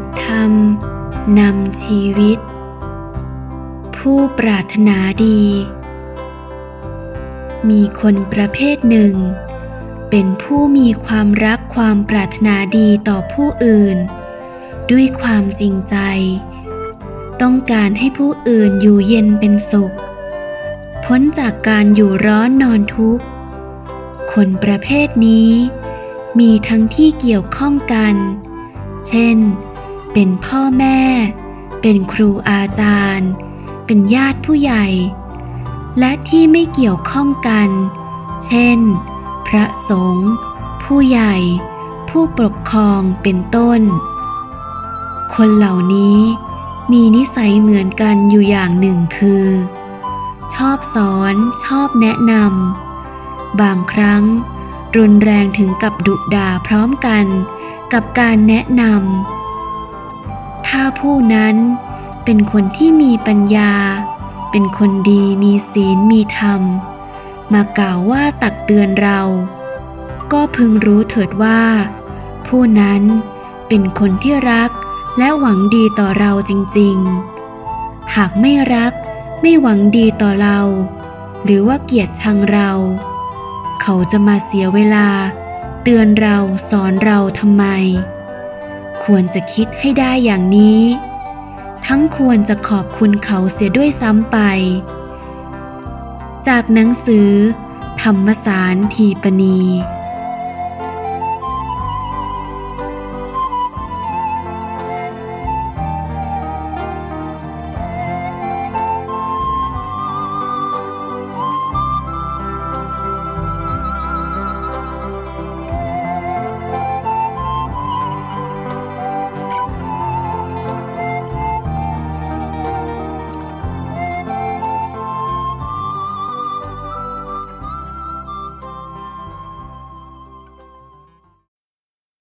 ทธรรมนำชีวิต ผู้ปรารถนาดี มีคนประเภทหนึ่ง เป็นผู้มีความรักความปรารถนาดีต่อผู้อื่น ด้วยความจริงใจ ต้องการให้ผู้อื่นอยู่เย็นเป็นสุข พ้นจากการอยู่ร้อนนอนทุกข์ คนประเภทนี้มีทั้งที่เกี่ยวข้องกัน เช่น เป็นพ่อแม่ เป็นครูอาจารย์ เป็นญาติผู้ใหญ่ และที่ไม่เกี่ยวข้องกัน เช่น พระสงฆ์ผู้ใหญ่ ผู้ปกครองเป็นต้น คนเหล่านี้มีนิสัยเหมือนกันอยู่อย่างหนึ่งคือ ชอบสอนชอบแนะนำบางครั้งรุนแรงถึงกับดุด่าพร้อมกัน กับการแนะนำ ถ้าผู้นั้นเป็นคนที่มีปัญญา เป็นคนดีมีศีลมีธรรม มากล่าวว่าตักเตือนเรา ก็พึงรู้เถิดว่า ผู้นั้นเป็นคนที่รักและหวังดีต่อเราจริงๆ หากไม่รักไม่หวังดีต่อเรา หรือว่าเกลียดชังเรา เขาจะมาเสียเวลา เตือนเราสอนเราทำไม ควรจะคิดให้ได้อย่างนี้ ทั้งควรจะขอบคุณเขาเสียด้วยซ้ำไป จากหนังสือ ธรรมสารทีปณี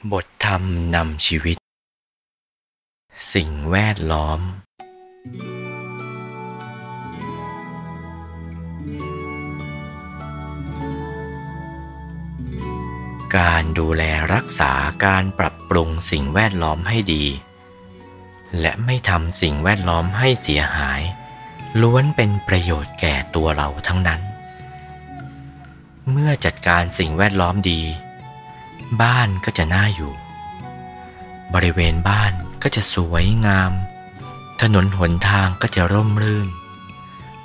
บทธรรมนำชีวิต สิ่งแวดล้อม การดูแลรักษาการปรับปรุงสิ่งแวดล้อมให้ดี และไม่ทำสิ่งแวดล้อมให้เสียหาย ล้วนเป็นประโยชน์แก่ตัวเราทั้งนั้น เมื่อจัดการสิ่งแวดล้อมดี บ้านก็จะน่าอยู่ บริเวณบ้านก็จะสวยงาม ถนนหนทางก็จะร่มรื่น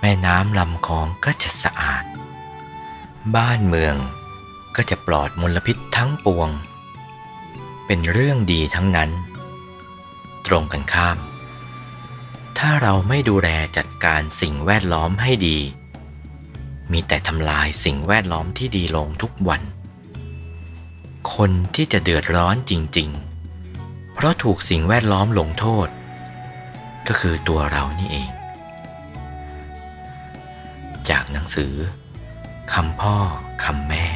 แม่น้ำลำคลองก็จะสะอาด บ้านเมืองก็จะปลอดมลพิษทั้งปวง เป็นเรื่องดีทั้งนั้น ตรงกันข้าม ถ้าเราไม่ดูแลจัดการสิ่งแวดล้อมให้ดี มีแต่ทำลายสิ่งแวดล้อมที่ดีลงทุกวัน คนที่จะเดือดร้อนจริง ๆ เพราะถูกสิ่งแวดล้อมลงโทษ ก็คือตัวเรานี่เอง จากหนังสือคำพ่อคำแม่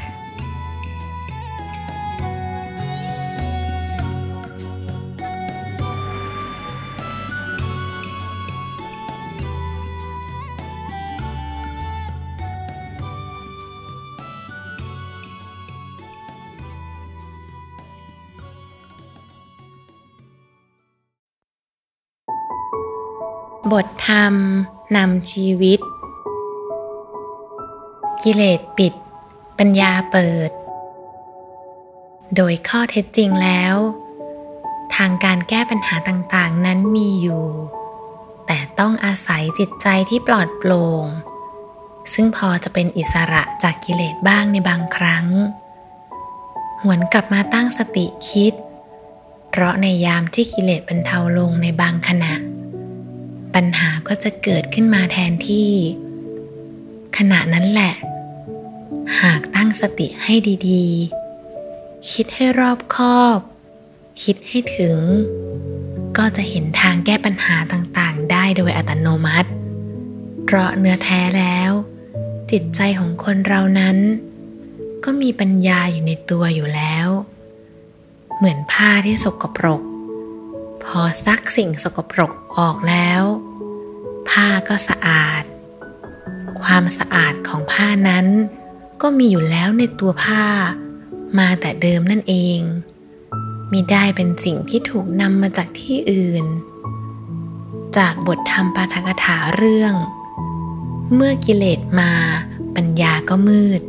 บทธรรมนำชีวิต กิเลสปิด ปัญญาเปิด โดยข้อเท็จจริงแล้ว ทางการแก้ปัญหาต่างๆนั้นมีอยู่ แต่ต้องอาศัยจิตใจที่ปลอดโปร่ง ซึ่งพอจะเป็นอิสระจากกิเลสบ้างในบางครั้ง หวนกลับมาตั้งสติคิด เพราะในยามที่กิเลสบรรเทาลงในบางขณะ ปัญหาก็จะเกิดขึ้นมาแทนที่ ขณะนั้นแหละ หากตั้งสติให้ดีๆ คิดให้รอบคอบ คิดให้ถึง ก็จะเห็นทางแก้ปัญหาต่างๆ ได้โดยอัตโนมัติ เพราะเนื้อแท้แล้ว จิตใจของคนเรานั้น ก็มีปัญญาอยู่ในตัวอยู่แล้ว เหมือนผ้าที่สกปรก พอซักสิ่งสกปรกออกแล้ว ผ้าก็สะอาด ความสะอาดของผ้านั้น ก็มีอยู่แล้วในตัวผ้า มาแต่เดิมนั่นเองมิได้เป็นสิ่งที่ถูกนำมาจากที่อื่น จากบทธรรมปาฐกถาเรื่อง เมื่อกิเลสมาปัญญาก็มืด